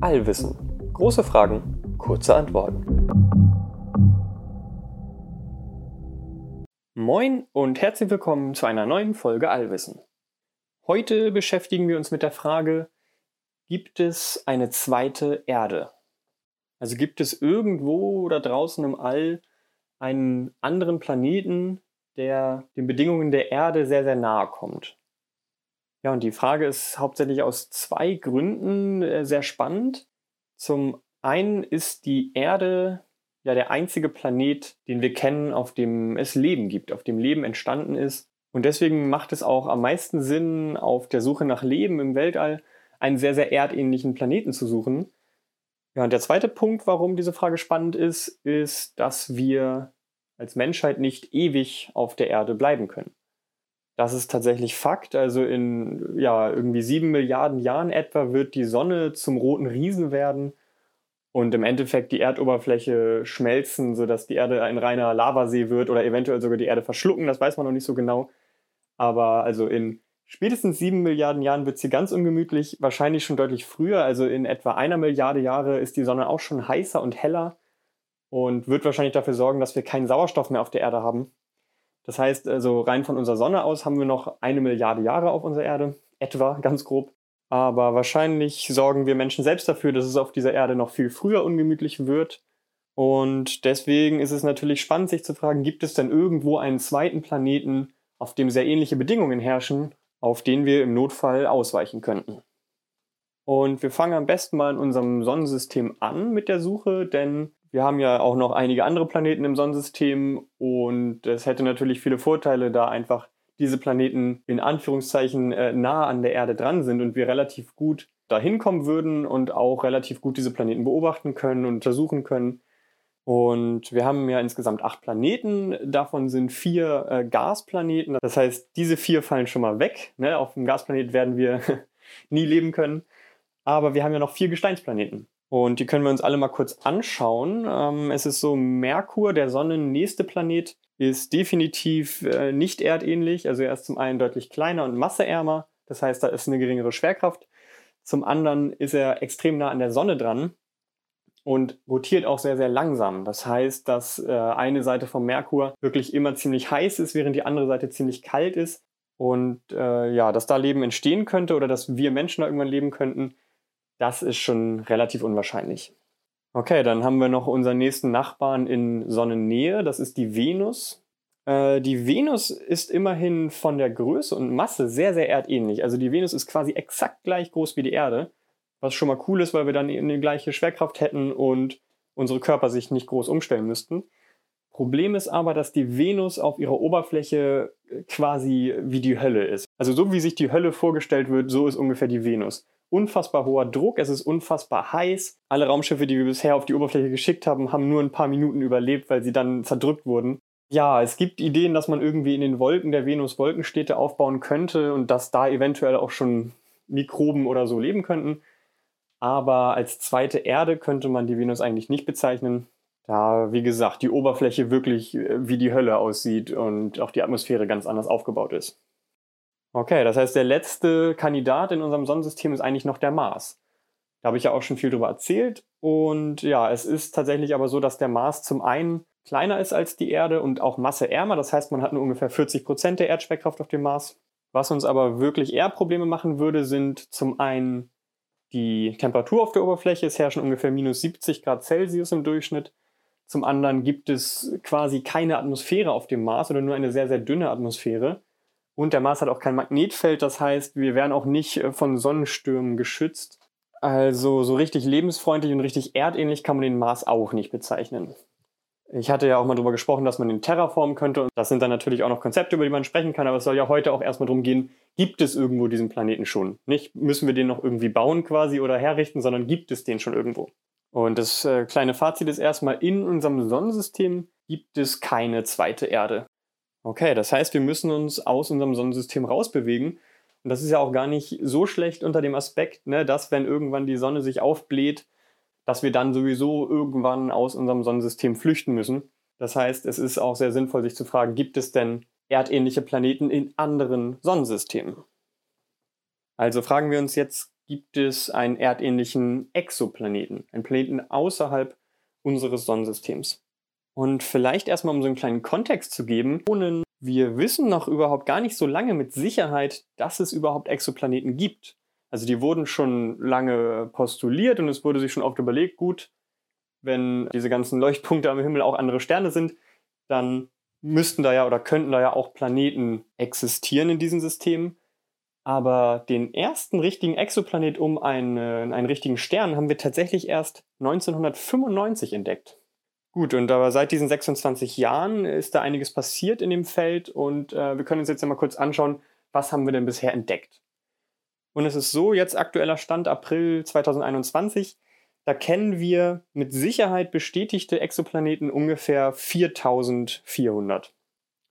Allwissen. Große Fragen, kurze Antworten. Moin und herzlich willkommen zu einer neuen Folge Allwissen. Heute beschäftigen wir uns mit der Frage, gibt es eine zweite Erde? Also gibt es irgendwo da draußen im All einen anderen Planeten, der den Bedingungen der Erde sehr, sehr nahe kommt? Ja, und die Frage ist hauptsächlich aus zwei Gründen äh, sehr spannend. Zum einen ist die Erde ja der einzige Planet, den wir kennen, auf dem es Leben gibt, auf dem Leben entstanden ist. Und deswegen macht es auch am meisten Sinn, auf der Suche nach Leben im Weltall einen sehr, sehr erdähnlichen Planeten zu suchen. Ja, und der zweite Punkt, warum diese Frage spannend ist, ist, dass wir als Menschheit nicht ewig auf der Erde bleiben können. Das ist tatsächlich Fakt. Also in ja, irgendwie sieben Milliarden Jahren etwa wird die Sonne zum roten Riesen werden und im Endeffekt die Erdoberfläche schmelzen, sodass die Erde ein reiner Lavasee wird oder eventuell sogar die Erde verschlucken. Das weiß man noch nicht so genau. Aber also in spätestens sieben Milliarden Jahren wird sie ganz ungemütlich, wahrscheinlich schon deutlich früher. Also in etwa einer Milliarde Jahre ist die Sonne auch schon heißer und heller und wird wahrscheinlich dafür sorgen, dass wir keinen Sauerstoff mehr auf der Erde haben. Das heißt, also rein von unserer Sonne aus haben wir noch eine Milliarde Jahre auf unserer Erde, etwa, ganz grob. Aber wahrscheinlich sorgen wir Menschen selbst dafür, dass es auf dieser Erde noch viel früher ungemütlich wird. Und deswegen ist es natürlich spannend, sich zu fragen, gibt es denn irgendwo einen zweiten Planeten, auf dem sehr ähnliche Bedingungen herrschen, auf den wir im Notfall ausweichen könnten? Und wir fangen am besten mal in unserem Sonnensystem an mit der Suche, denn wir haben ja auch noch einige andere Planeten im Sonnensystem und es hätte natürlich viele Vorteile, da einfach diese Planeten in Anführungszeichen äh, nah an der Erde dran sind und wir relativ gut dahin kommen würden und auch relativ gut diese Planeten beobachten können und untersuchen können. Und wir haben ja insgesamt acht Planeten, davon sind vier äh, Gasplaneten. Das heißt, diese vier fallen schon mal weg. Ne? Auf dem Gasplanet werden wir nie leben können. Aber wir haben ja noch vier Gesteinsplaneten. Und die können wir uns alle mal kurz anschauen. Ähm, es ist so, Merkur, der sonnennächste Planet, ist definitiv äh, nicht erdähnlich. Also er ist zum einen deutlich kleiner und masseärmer. Das heißt, da ist eine geringere Schwerkraft. Zum anderen ist er extrem nah an der Sonne dran und rotiert auch sehr, sehr langsam. Das heißt, dass äh, eine Seite vom Merkur wirklich immer ziemlich heiß ist, während die andere Seite ziemlich kalt ist. Und äh, ja, dass da Leben entstehen könnte oder dass wir Menschen da irgendwann leben könnten, das ist schon relativ unwahrscheinlich. Okay, dann haben wir noch unseren nächsten Nachbarn in Sonnennähe, das ist die Venus. Äh, die Venus ist immerhin von der Größe und Masse sehr, sehr erdähnlich. Also die Venus ist quasi exakt gleich groß wie die Erde, was schon mal cool ist, weil wir dann eben die gleiche Schwerkraft hätten und unsere Körper sich nicht groß umstellen müssten. Problem ist aber, dass die Venus auf ihrer Oberfläche quasi wie die Hölle ist. Also so wie sich die Hölle vorgestellt wird, so ist ungefähr die Venus unfassbar hoher Druck, es ist unfassbar heiß. Alle Raumschiffe, die wir bisher auf die Oberfläche geschickt haben, haben nur ein paar Minuten überlebt, weil sie dann zerdrückt wurden. Ja, es gibt Ideen, dass man irgendwie in den Wolken der Venus Wolkenstädte aufbauen könnte und dass da eventuell auch schon Mikroben oder so leben könnten. Aber als zweite Erde könnte man die Venus eigentlich nicht bezeichnen, da, wie gesagt, die Oberfläche wirklich äh, wie die Hölle aussieht und auch die Atmosphäre ganz anders aufgebaut ist. Okay, das heißt, der letzte Kandidat in unserem Sonnensystem ist eigentlich noch der Mars. Da habe ich ja auch schon viel drüber erzählt. Und ja, es ist tatsächlich aber so, dass der Mars zum einen kleiner ist als die Erde und auch masseärmer. Das heißt, man hat nur ungefähr 40 Prozent der Erdschwerkraft auf dem Mars. Was uns aber wirklich eher Probleme machen würde, sind zum einen die Temperatur auf der Oberfläche. Es herrschen ungefähr minus 70 Grad Celsius im Durchschnitt. Zum anderen gibt es quasi keine Atmosphäre auf dem Mars oder nur eine sehr, sehr dünne Atmosphäre. Und der Mars hat auch kein Magnetfeld, das heißt, wir werden auch nicht äh, von Sonnenstürmen geschützt. Also so richtig lebensfreundlich und richtig erdähnlich kann man den Mars auch nicht bezeichnen. Ich hatte ja auch mal darüber gesprochen, dass man den terraformen könnte. Und das sind dann natürlich auch noch Konzepte, über die man sprechen kann. Aber es soll ja heute auch erstmal darum gehen, gibt es irgendwo diesen Planeten schon? Nicht müssen wir den noch irgendwie bauen quasi oder herrichten, sondern gibt es den schon irgendwo? Und das äh, kleine Fazit ist erstmal, in unserem Sonnensystem gibt es keine zweite Erde. Okay, das heißt, wir müssen uns aus unserem Sonnensystem rausbewegen. Und das ist ja auch gar nicht so schlecht unter dem Aspekt, ne, dass wenn irgendwann die Sonne sich aufbläht, dass wir dann sowieso irgendwann aus unserem Sonnensystem flüchten müssen. Das heißt, es ist auch sehr sinnvoll, sich zu fragen, gibt es denn erdähnliche Planeten in anderen Sonnensystemen? Also fragen wir uns jetzt, gibt es einen erdähnlichen Exoplaneten, einen Planeten außerhalb unseres Sonnensystems? Und vielleicht erstmal, um so einen kleinen Kontext zu geben, wir wissen noch überhaupt gar nicht so lange mit Sicherheit, dass es überhaupt Exoplaneten gibt. Also die wurden schon lange postuliert und es wurde sich schon oft überlegt, gut, wenn diese ganzen Leuchtpunkte am Himmel auch andere Sterne sind, dann müssten da ja oder könnten da ja auch Planeten existieren in diesen Systemen. Aber den ersten richtigen Exoplanet um einen, einen richtigen Stern haben wir tatsächlich erst 1995 entdeckt. Gut, und aber seit diesen 26 Jahren ist da einiges passiert in dem Feld und äh, wir können uns jetzt mal kurz anschauen, was haben wir denn bisher entdeckt. Und es ist so, jetzt aktueller Stand April 2021, da kennen wir mit Sicherheit bestätigte Exoplaneten ungefähr 4400.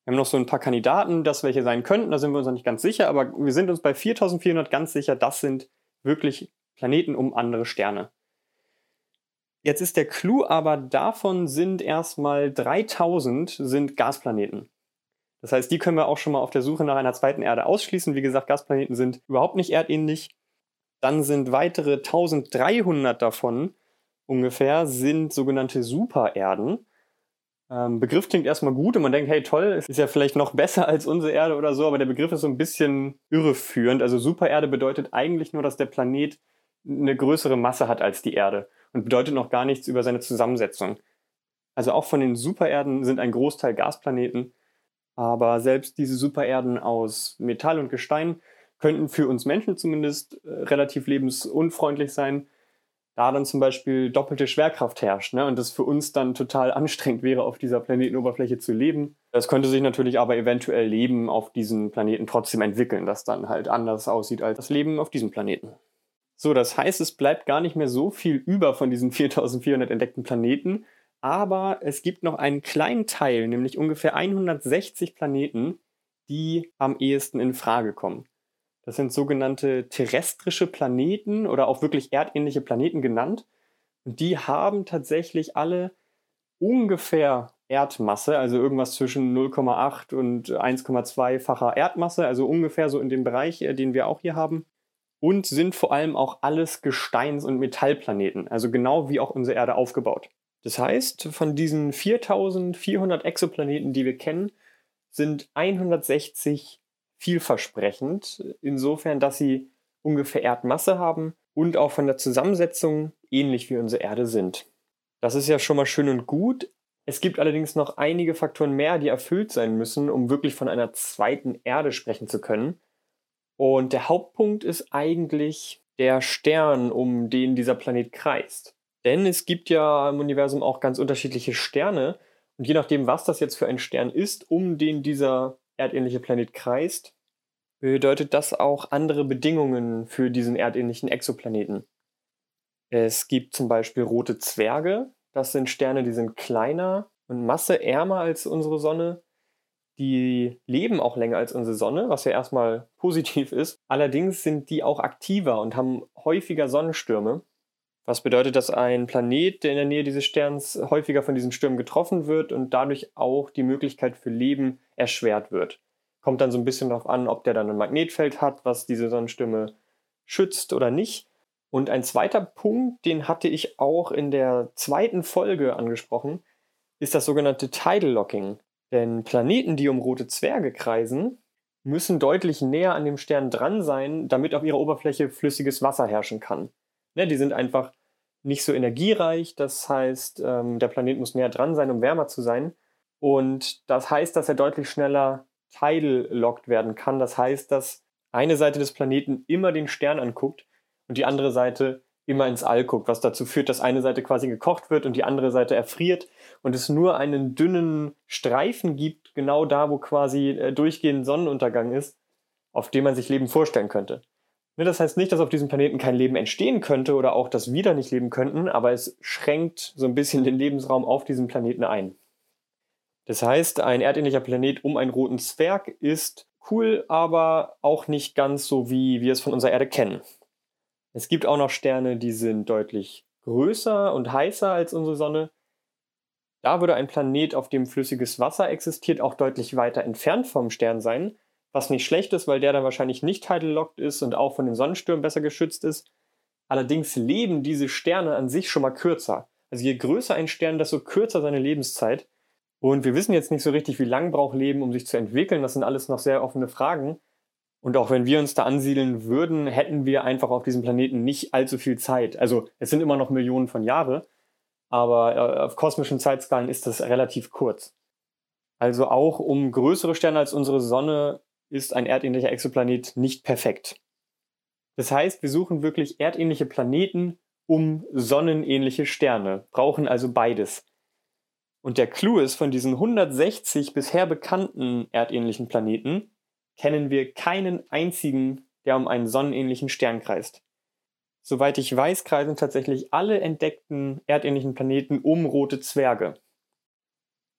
Wir haben noch so ein paar Kandidaten, dass welche sein könnten, da sind wir uns noch nicht ganz sicher, aber wir sind uns bei 4400 ganz sicher, das sind wirklich Planeten um andere Sterne. Jetzt ist der Clou aber, davon sind erstmal 3000 sind Gasplaneten. Das heißt, die können wir auch schon mal auf der Suche nach einer zweiten Erde ausschließen. Wie gesagt, Gasplaneten sind überhaupt nicht erdähnlich. Dann sind weitere 1300 davon ungefähr sind sogenannte Supererden. Ähm, Begriff klingt erstmal gut und man denkt, hey toll, es ist ja vielleicht noch besser als unsere Erde oder so, aber der Begriff ist so ein bisschen irreführend. Also Supererde bedeutet eigentlich nur, dass der Planet eine größere Masse hat als die Erde und bedeutet noch gar nichts über seine Zusammensetzung. Also auch von den Supererden sind ein Großteil Gasplaneten, aber selbst diese Supererden aus Metall und Gestein könnten für uns Menschen zumindest äh, relativ lebensunfreundlich sein da dann zum Beispiel doppelte Schwerkraft herrscht ne, und das für uns dann total anstrengend wäre, auf dieser Planetenoberfläche zu leben. Das könnte sich natürlich aber eventuell Leben auf diesem Planeten trotzdem entwickeln, das dann halt anders aussieht als das Leben auf diesem Planeten. So, das heißt, es bleibt gar nicht mehr so viel über von diesen 4400 entdeckten Planeten, aber es gibt noch einen kleinen Teil, nämlich ungefähr 160 Planeten, die am ehesten in Frage kommen. Das sind sogenannte terrestrische Planeten oder auch wirklich erdähnliche Planeten genannt. Und die haben tatsächlich alle ungefähr Erdmasse, also irgendwas zwischen 0,8 und 1,2-facher Erdmasse, also ungefähr so in dem Bereich, äh, den wir auch hier haben. Und sind vor allem auch alles Gesteins- und Metallplaneten, also genau wie auch unsere Erde aufgebaut. Das heißt, von diesen 4400 Exoplaneten, die wir kennen, sind 160 vielversprechend, insofern, dass sie ungefähr Erdmasse haben und auch von der Zusammensetzung ähnlich wie unsere Erde sind. Das ist ja schon mal schön und gut. Es gibt allerdings noch einige Faktoren mehr, die erfüllt sein müssen, um wirklich von einer zweiten Erde sprechen zu können. Und der Hauptpunkt ist eigentlich der Stern, um den dieser Planet kreist. Denn es gibt ja im Universum auch ganz unterschiedliche Sterne. Und je nachdem, was das jetzt für ein Stern ist, um den dieser erdähnliche Planet kreist, bedeutet das auch andere Bedingungen für diesen erdähnlichen Exoplaneten. Es gibt zum Beispiel rote Zwerge. Das sind Sterne, die sind kleiner und masseärmer als unsere Sonne. Die leben auch länger als unsere Sonne, was ja erstmal positiv ist. Allerdings sind die auch aktiver und haben häufiger Sonnenstürme. Was bedeutet, dass ein Planet, der in der Nähe dieses Sterns häufiger von diesen Stürmen getroffen wird und dadurch auch die Möglichkeit für Leben erschwert wird. Kommt dann so ein bisschen darauf an, ob der dann ein Magnetfeld hat, was diese Sonnenstürme schützt oder nicht. Und ein zweiter Punkt, den hatte ich auch in der zweiten Folge angesprochen, ist das sogenannte Tidal Locking. Denn Planeten, die um rote Zwerge kreisen, müssen deutlich näher an dem Stern dran sein, damit auf ihrer Oberfläche flüssiges Wasser herrschen kann. Ne, die sind einfach nicht so energiereich, das heißt, ähm, der Planet muss näher dran sein, um wärmer zu sein. Und das heißt, dass er deutlich schneller tidal-lockt werden kann. Das heißt, dass eine Seite des Planeten immer den Stern anguckt und die andere Seite immer ins All guckt, was dazu führt, dass eine Seite quasi gekocht wird und die andere Seite erfriert und es nur einen dünnen Streifen gibt, genau da, wo quasi äh, durchgehend Sonnenuntergang ist, auf dem man sich Leben vorstellen könnte. Ne, das heißt nicht, dass auf diesem Planeten kein Leben entstehen könnte oder auch, dass wir da nicht leben könnten, aber es schränkt so ein bisschen den Lebensraum auf diesem Planeten ein. Das heißt, ein erdähnlicher Planet um einen roten Zwerg ist cool, aber auch nicht ganz so, wie wir es von unserer Erde kennen. Es gibt auch noch Sterne, die sind deutlich größer und heißer als unsere Sonne. Da würde ein Planet, auf dem flüssiges Wasser existiert, auch deutlich weiter entfernt vom Stern sein, was nicht schlecht ist, weil der dann wahrscheinlich nicht tidal-locked ist und auch von den Sonnenstürmen besser geschützt ist. Allerdings leben diese Sterne an sich schon mal kürzer. Also je größer ein Stern, desto kürzer seine Lebenszeit. Und wir wissen jetzt nicht so richtig, wie lang braucht Leben, um sich zu entwickeln. Das sind alles noch sehr offene Fragen. Und auch wenn wir uns da ansiedeln würden, hätten wir einfach auf diesem Planeten nicht allzu viel Zeit. Also es sind immer noch Millionen von Jahre, aber äh, auf kosmischen Zeitskalen ist das relativ kurz. Also auch um größere Sterne als unsere Sonne ist ein erdähnlicher Exoplanet nicht perfekt. Das heißt, wir suchen wirklich erdähnliche Planeten um sonnenähnliche Sterne, brauchen also beides. Und der Clou ist, von diesen 160 bisher bekannten erdähnlichen Planeten kennen wir keinen einzigen, der um einen sonnenähnlichen Stern kreist. Soweit ich weiß, kreisen tatsächlich alle entdeckten erdähnlichen Planeten um rote Zwerge.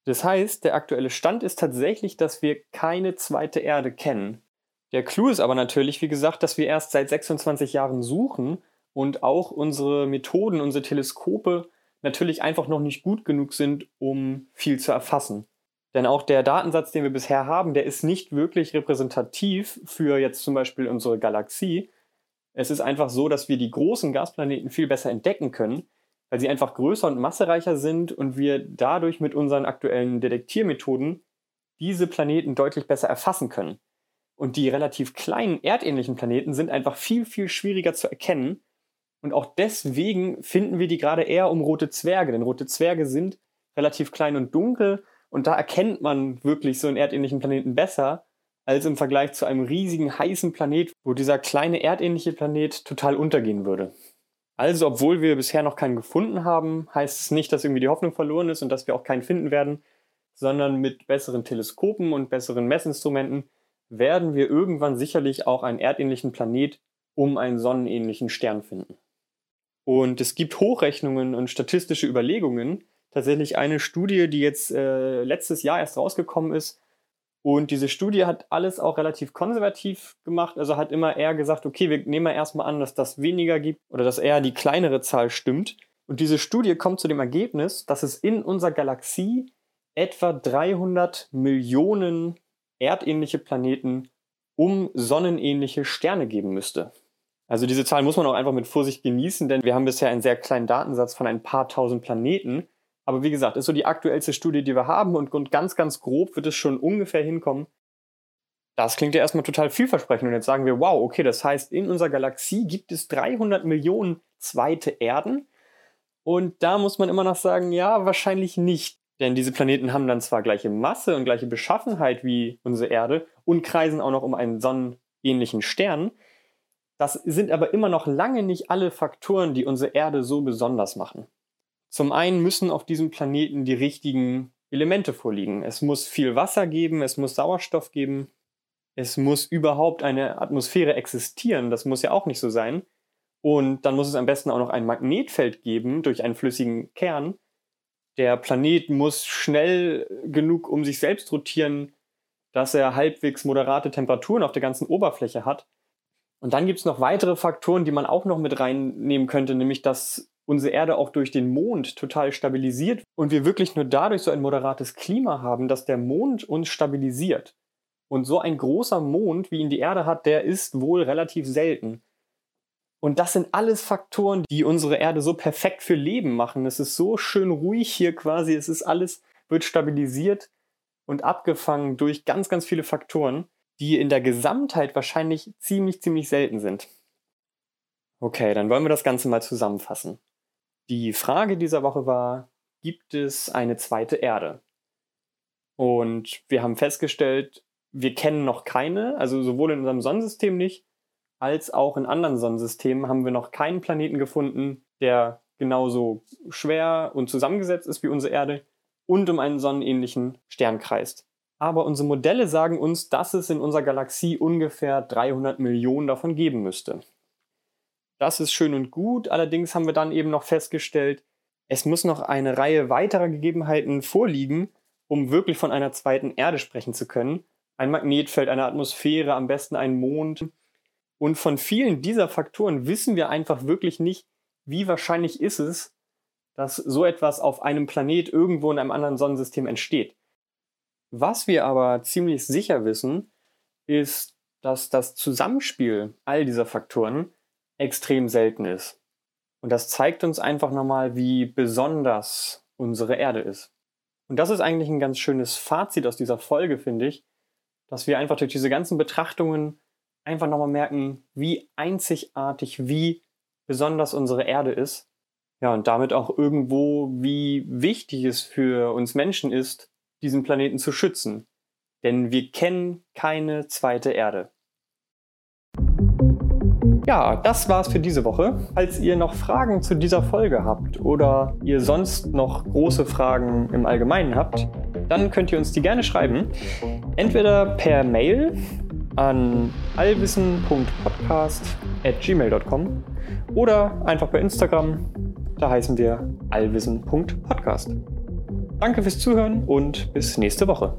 Das heißt, der aktuelle Stand ist tatsächlich, dass wir keine zweite Erde kennen. Der Clou ist aber natürlich, wie gesagt, dass wir erst seit 26 Jahren suchen und auch unsere Methoden, unsere Teleskope natürlich einfach noch nicht gut genug sind, um viel zu erfassen. Denn auch der Datensatz, den wir bisher haben, der ist nicht wirklich repräsentativ für jetzt zum Beispiel unsere Galaxie. Es ist einfach so, dass wir die großen Gasplaneten viel besser entdecken können, weil sie einfach größer und massereicher sind und wir dadurch mit unseren aktuellen Detektiermethoden diese Planeten deutlich besser erfassen können. Und die relativ kleinen erdähnlichen Planeten sind einfach viel, viel schwieriger zu erkennen. Und auch deswegen finden wir die gerade eher um rote Zwerge, denn rote Zwerge sind relativ klein und dunkel und da erkennt man wirklich so einen erdähnlichen Planeten besser als im Vergleich zu einem riesigen heißen Planet, wo dieser kleine erdähnliche Planet total untergehen würde. Also, obwohl wir bisher noch keinen gefunden haben, heißt es nicht, dass irgendwie die Hoffnung verloren ist und dass wir auch keinen finden werden, sondern mit besseren Teleskopen und besseren Messinstrumenten werden wir irgendwann sicherlich auch einen erdähnlichen Planet um einen sonnenähnlichen Stern finden. Und es gibt Hochrechnungen und statistische Überlegungen, tatsächlich eine Studie, die jetzt äh, letztes Jahr erst rausgekommen ist, und diese Studie hat alles auch relativ konservativ gemacht. Also hat immer eher gesagt, okay, wir nehmen erstmal an, dass das weniger gibt oder dass eher die kleinere Zahl stimmt. Und diese Studie kommt zu dem Ergebnis, dass es in unserer Galaxie etwa 300 Millionen erdähnliche Planeten um sonnenähnliche Sterne geben müsste. Also diese Zahl muss man auch einfach mit Vorsicht genießen, denn wir haben bisher einen sehr kleinen Datensatz von ein paar tausend Planeten. Aber wie gesagt, ist so die aktuellste Studie, die wir haben und ganz, ganz grob wird es schon ungefähr hinkommen. Das klingt ja erstmal total vielversprechend und jetzt sagen wir, wow, okay, das heißt, in unserer Galaxie gibt es 300 Millionen zweite Erden und da muss man immer noch sagen, ja, wahrscheinlich nicht. Denn diese Planeten haben dann zwar gleiche Masse und gleiche Beschaffenheit wie unsere Erde und kreisen auch noch um einen sonnenähnlichen Stern. Das sind aber immer noch lange nicht alle Faktoren, die unsere Erde so besonders machen. Zum einen müssen auf diesem Planeten die richtigen Elemente vorliegen. Es muss viel Wasser geben, es muss Sauerstoff geben, es muss überhaupt eine Atmosphäre existieren. Das muss ja auch nicht so sein. Und dann muss es am besten auch noch ein Magnetfeld geben durch einen flüssigen Kern. Der Planet muss schnell genug um sich selbst rotieren, dass er halbwegs moderate Temperaturen auf der ganzen Oberfläche hat. Und dann gibt es noch weitere Faktoren, die man auch noch mit reinnehmen könnte, nämlich dass unsere Erde auch durch den Mond total stabilisiert und wir wirklich nur dadurch so ein moderates Klima haben, dass der Mond uns stabilisiert. Und so ein großer Mond, wie ihn die Erde hat, der ist wohl relativ selten. Und das sind alles Faktoren, die unsere Erde so perfekt für Leben machen. Es ist so schön ruhig hier quasi. Es ist alles, wird stabilisiert und abgefangen durch ganz, ganz viele Faktoren, die in der Gesamtheit wahrscheinlich ziemlich, ziemlich selten sind. Okay, dann wollen wir das Ganze mal zusammenfassen. Die Frage dieser Woche war, gibt es eine zweite Erde? Und wir haben festgestellt, wir kennen noch keine, also sowohl in unserem Sonnensystem nicht, als auch in anderen Sonnensystemen haben wir noch keinen Planeten gefunden, der genauso schwer und zusammengesetzt ist wie unsere Erde und um einen sonnenähnlichen Stern kreist. Aber unsere Modelle sagen uns, dass es in unserer Galaxie ungefähr 300 Millionen davon geben müsste. Das ist schön und gut. Allerdings haben wir dann eben noch festgestellt, es muss noch eine Reihe weiterer Gegebenheiten vorliegen, um wirklich von einer zweiten Erde sprechen zu können. Ein Magnetfeld, eine Atmosphäre, am besten ein Mond. Und von vielen dieser Faktoren wissen wir einfach wirklich nicht, wie wahrscheinlich ist es, dass so etwas auf einem Planet irgendwo in einem anderen Sonnensystem entsteht. Was wir aber ziemlich sicher wissen, ist, dass das Zusammenspiel all dieser Faktoren extrem selten ist. Und das zeigt uns einfach nochmal, wie besonders unsere Erde ist. Und das ist eigentlich ein ganz schönes Fazit aus dieser Folge, finde ich, dass wir einfach durch diese ganzen Betrachtungen einfach nochmal merken, wie einzigartig, wie besonders unsere Erde ist. Ja, und damit auch irgendwo, wie wichtig es für uns Menschen ist, diesen Planeten zu schützen. Denn wir kennen keine zweite Erde. Ja, das war's für diese Woche. Falls ihr noch Fragen zu dieser Folge habt oder ihr sonst noch große Fragen im Allgemeinen habt, dann könnt ihr uns die gerne schreiben. Entweder per Mail an allwissen.podcast.gmail.com oder einfach bei Instagram. Da heißen wir allwissen.podcast. Danke fürs Zuhören und bis nächste Woche.